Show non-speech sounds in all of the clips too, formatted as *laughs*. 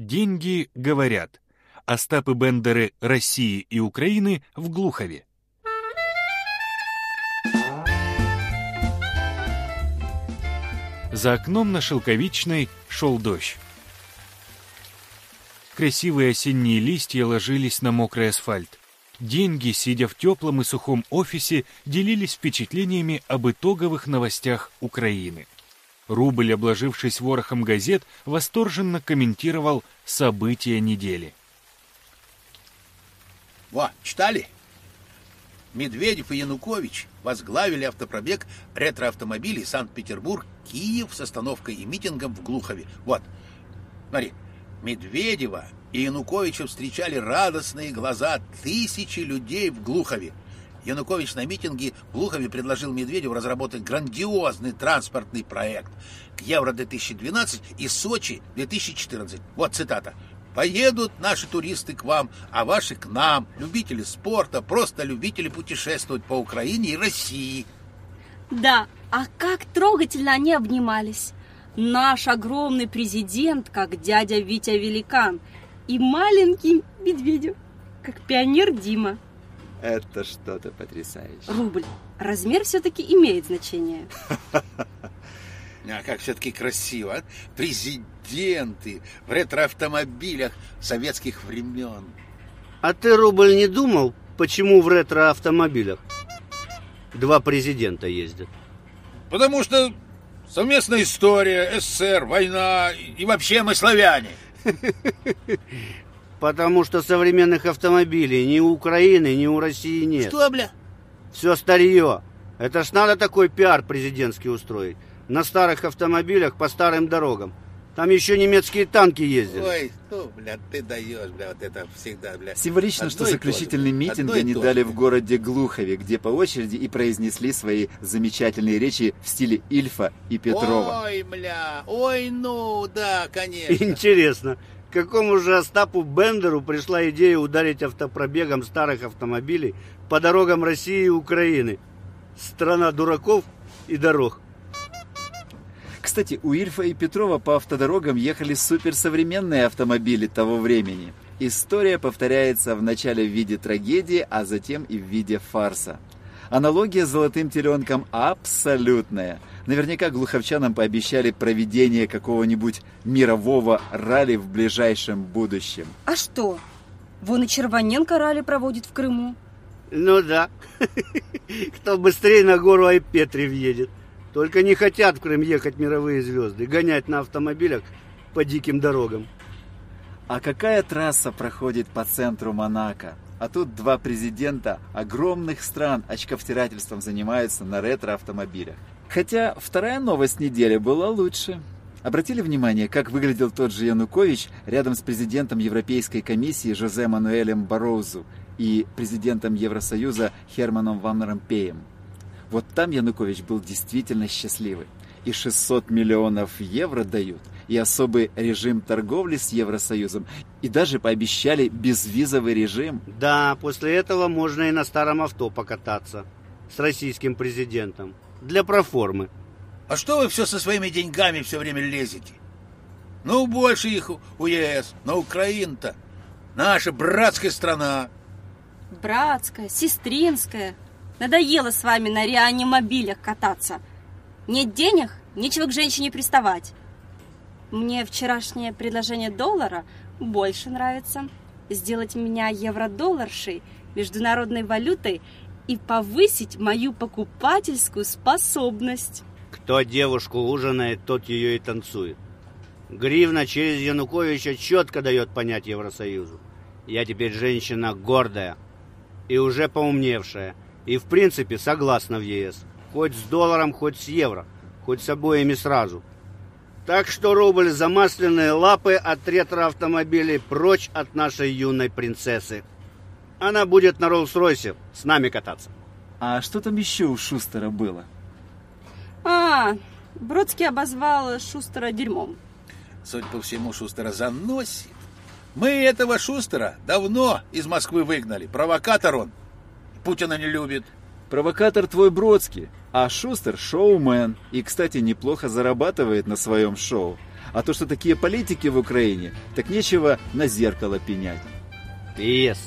Деньги говорят. Остапы Бендеры России и Украины в Глухове. За окном на Шелковичной шел дождь. Красивые осенние листья ложились на мокрый асфальт. Деньги, сидя в теплом и сухом офисе, делились впечатлениями об итоговых новостях Украины. Рубль, обложившись ворохом газет, восторженно комментировал события недели. Во, читали? Медведев и Янукович возглавили автопробег ретроавтомобилей Санкт-Петербург-Киев с остановкой и митингом в Глухове. Вот, смотри, Медведева и Януковича встречали радостные глаза тысячи людей в Глухове. Янукович на митинге в предложил Медведеву разработать грандиозный транспортный проект к Евро-2012 и Сочи-2014. Вот цитата. Поедут наши туристы к вам, а ваши к нам, любители спорта, просто любители путешествовать по Украине и России. Да, а как трогательно они обнимались. Наш огромный президент, как дядя Витя Великан, и маленький Медведев, как пионер Дима. Это что-то потрясающее. Рубль. Размер все-таки имеет значение. *laughs* А как все-таки красиво. а? Президенты в ретроавтомобилях советских времен. А ты, Рубль, не думал, почему в ретро-автомобилях два президента ездят? Потому что совместная история, СССР, война и вообще мы славяне. *laughs* Потому что современных автомобилей ни у Украины, ни у России нет. Что, бля? Все старье. Это ж надо такой пиар президентский устроить. На старых автомобилях по старым дорогам. Там еще немецкие танки ездили. Ой, ну, бля, ты даешь, бля, вот это всегда, бля. Символично, Одно что заключительный митинг они дали в городе Глухове, где по очереди и произнесли свои замечательные речи в стиле Ильфа и Петрова. Ой, бля, ой, ну, да, конечно. *laughs* Интересно, какому же Остапу Бендеру пришла идея ударить автопробегом старых автомобилей по дорогам России и Украины? Страна дураков и дорог. Кстати, у Ильфа и Петрова по автодорогам ехали суперсовременные автомобили того времени. История повторяется вначале в виде трагедии, а затем и в виде фарса. Аналогия с золотым теленком абсолютная. Наверняка глуховчанам пообещали проведение какого-нибудь мирового ралли в ближайшем будущем. А что? Вон и Червоненко ралли проводит в Крыму. Ну да. *laughs* Кто быстрее на гору Айпетри въедет. Только не хотят в Крым ехать мировые звезды, гонять на автомобилях по диким дорогам. А какая трасса проходит по центру Монако? А тут два президента огромных стран очковтирательством занимаются на ретро-автомобилях. Хотя вторая новость недели была лучше. Обратили внимание, как выглядел тот же Янукович рядом с президентом Европейской комиссии Жозе Мануэлем Барозу и президентом Евросоюза Херманом Ван Ромпеем? Вот там Янукович был действительно счастливый. И 600 миллионов евро дают, и особый режим торговли с Евросоюзом, и даже пообещали безвизовый режим. Да, после этого можно и на старом авто покататься с российским президентом. Для проформы. А что вы все со своими деньгами все время лезете? Ну, больше их у ЕС, но Украина-то наша братская страна. Братская, сестринская. Надоело с вами на реанимобилях кататься. Нет денег, нечего к женщине приставать. Мне вчерашнее предложение доллара больше нравится. Сделать меня евро-долларшей, международной валютой и повысить мою покупательскую способность. Кто девушку ужинает, тот ее и танцует. Гривна через Януковича четко дает понять Евросоюзу. Я теперь женщина гордая и уже поумневшая. И в принципе согласна в ЕС. Хоть с долларом, хоть с евро. Хоть с обоими сразу. Так что рубль за масляные лапы от ретро-автомобилей прочь от нашей юной принцессы. Она будет на Роллс-Ройсе с нами кататься. А что там еще у Шустера было? А, Бродский обозвал Шустера дерьмом. Судя по всему, Шустера заносит. Мы этого Шустера давно из Москвы выгнали. Провокатор он. Путина не любит. Провокатор твой Бродский, а Шустер шоумен. И, кстати, неплохо зарабатывает на своем шоу. А то, что такие политики в Украине, так нечего на зеркало пенять. Пес.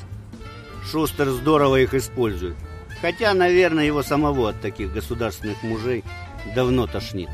Шустер здорово их использует. Хотя, наверное, его самого от таких государственных мужей давно тошнит.